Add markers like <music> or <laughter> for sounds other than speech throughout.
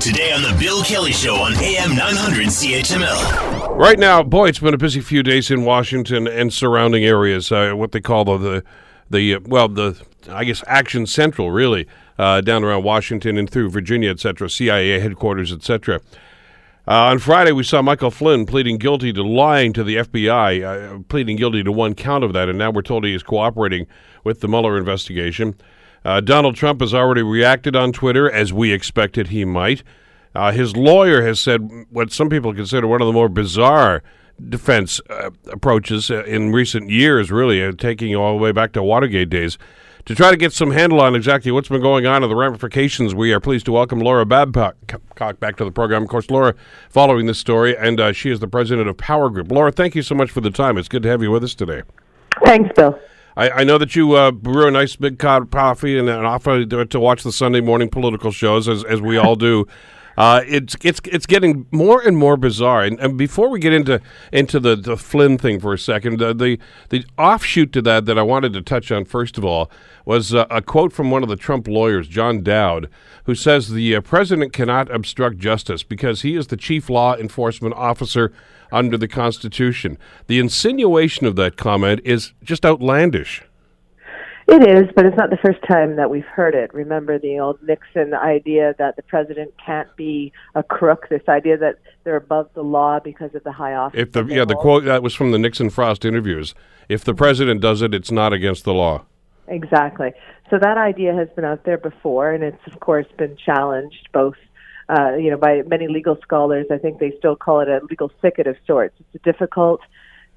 Today on The Bill Kelly Show on AM 900 CHML. Right now, boy, it's been a busy few days in Washington and surrounding areas. Uh, what they call the, the, the uh, well, the, I guess, Action Central, really, uh, down around Washington and through Virginia, etc., CIA headquarters, etc. Uh, on Friday, we saw Michael Flynn pleading guilty to lying to the FBI, uh, pleading guilty to one count of that, and now we're told he is cooperating with the Mueller investigation. Uh, Donald Trump has already reacted on Twitter, as we expected he might. Uh, his lawyer has said what some people consider one of the more bizarre defense uh, approaches uh, in recent years, really, uh, taking all the way back to Watergate days. To try to get some handle on exactly what's been going on and the ramifications, we are pleased to welcome Laura Babcock back to the program. Of course, Laura, following this story, and uh, she is the president of Power Group. Laura, thank you so much for the time. It's good to have you with us today. Thanks, Bill. I, I know that you uh, brew a nice big cup of coffee and, and offer to watch the Sunday morning political shows, as, as we all do. Uh, it's it's it's getting more and more bizarre. And, and before we get into into the, the Flynn thing for a second, the, the, the offshoot to that that I wanted to touch on first of all was uh, a quote from one of the Trump lawyers, John Dowd, who says the uh, president cannot obstruct justice because he is the chief law enforcement officer under the Constitution. The insinuation of that comment is just outlandish. It is, but it's not the first time that we've heard it. Remember the old Nixon idea that the president can't be a crook. This idea that they're above the law because of the high office. If the yeah, the quote that was from the Nixon Frost interviews. If the president does it, it's not against the law. Exactly. So that idea has been out there before, and it's of course been challenged both. Uh, you know, by many legal scholars, I think they still call it a legal thicket of sorts. It's a difficult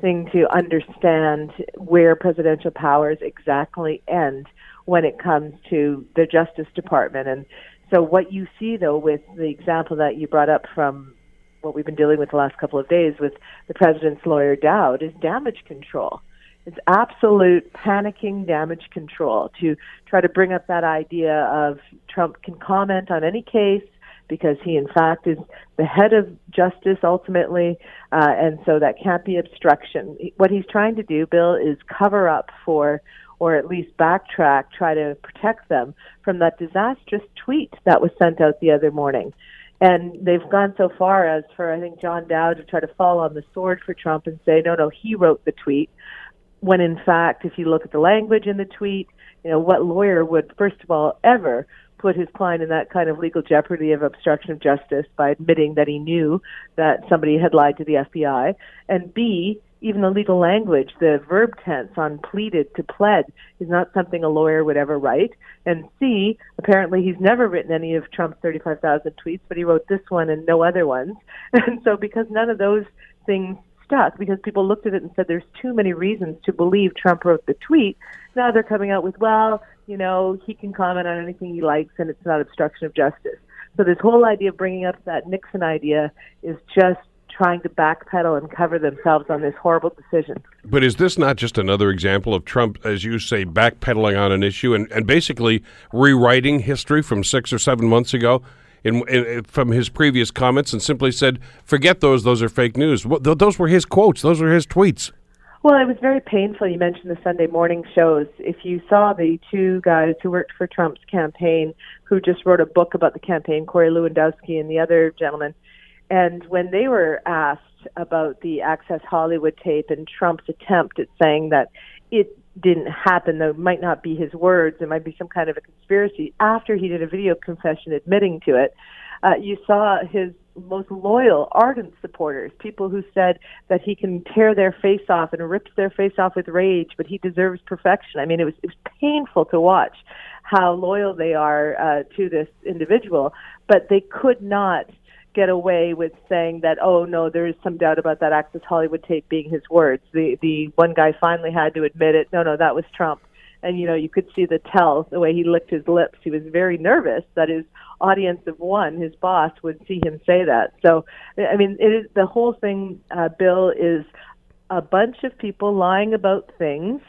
thing to understand where presidential powers exactly end when it comes to the Justice Department. And so, what you see, though, with the example that you brought up from what we've been dealing with the last couple of days with the president's lawyer Dowd, is damage control. It's absolute panicking damage control to try to bring up that idea of Trump can comment on any case because he, in fact, is the head of justice ultimately, uh, and so that can't be obstruction. What he's trying to do, Bill, is cover up for, or at least backtrack, try to protect them from that disastrous tweet that was sent out the other morning. And they've gone so far as for, I think, John Dowd to try to fall on the sword for Trump and say, no, no, he wrote the tweet. When in fact, if you look at the language in the tweet, you know, what lawyer would, first of all, ever put his client in that kind of legal jeopardy of obstruction of justice by admitting that he knew that somebody had lied to the FBI, and B, even the legal language, the verb tense on pleaded to pled is not something a lawyer would ever write. And C, apparently he's never written any of Trump's 35,000 tweets, but he wrote this one and no other ones. <laughs> And so because none of those things stuck, because people looked at it and said there's too many reasons to believe Trump wrote the tweet, now they're coming out with, well, you know, he can comment on anything he likes and it's not obstruction of justice. So this whole idea of bringing up that Nixon idea is just trying to backpedal and cover themselves on this horrible decision. But is this not just another example of Trump, as you say, backpedaling on an issue and, and basically rewriting history from six or seven months ago? In, in, from his previous comments and simply said, "Forget those; those are fake news." Th- those were his quotes; those were his tweets. Well, it was very painful. You mentioned the Sunday morning shows. If you saw the two guys who worked for Trump's campaign, who just wrote a book about the campaign, Corey Lewandowski and the other gentleman, and when they were asked about the Access Hollywood tape and Trump's attempt at saying that it didn't happen, though it might not be his words, it might be some kind of a conspiracy, after he did a video confession admitting to it, uh, you saw his most loyal, ardent supporters, people who said that he can tear their face off and rips their face off with rage, but he deserves perfection. I mean, it was it was painful to watch how loyal they are uh, to this individual, but they could not get away with saying that oh no there is some doubt about that access hollywood tape being his words. The the one guy finally had to admit it. No no that was trump. And you know you could see the tell the way he licked his lips. He was very nervous that his audience of one his boss would see him say that. So i mean it is the whole thing uh, bill is a bunch of people lying about things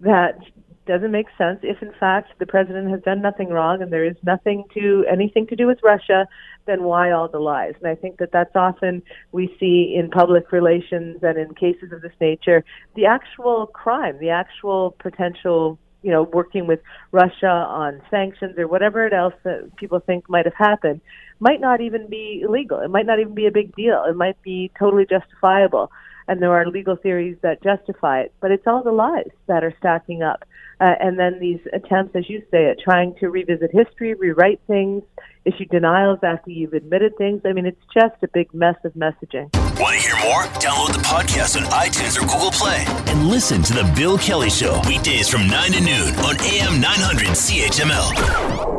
that doesn't make sense if in fact the president has done nothing wrong and there is nothing to anything to do with Russia then why all the lies and i think that that's often we see in public relations and in cases of this nature the actual crime the actual potential you know, working with Russia on sanctions or whatever else that people think might have happened might not even be illegal. It might not even be a big deal. It might be totally justifiable. And there are legal theories that justify it. But it's all the lies that are stacking up. Uh, and then these attempts, as you say, at trying to revisit history, rewrite things, issue denials after you've admitted things. I mean, it's just a big mess of messaging. Want to hear more? Download the podcast on iTunes or Google Play and listen to The Bill Kelly Show weekdays from 9 to noon on AM 900 CHML.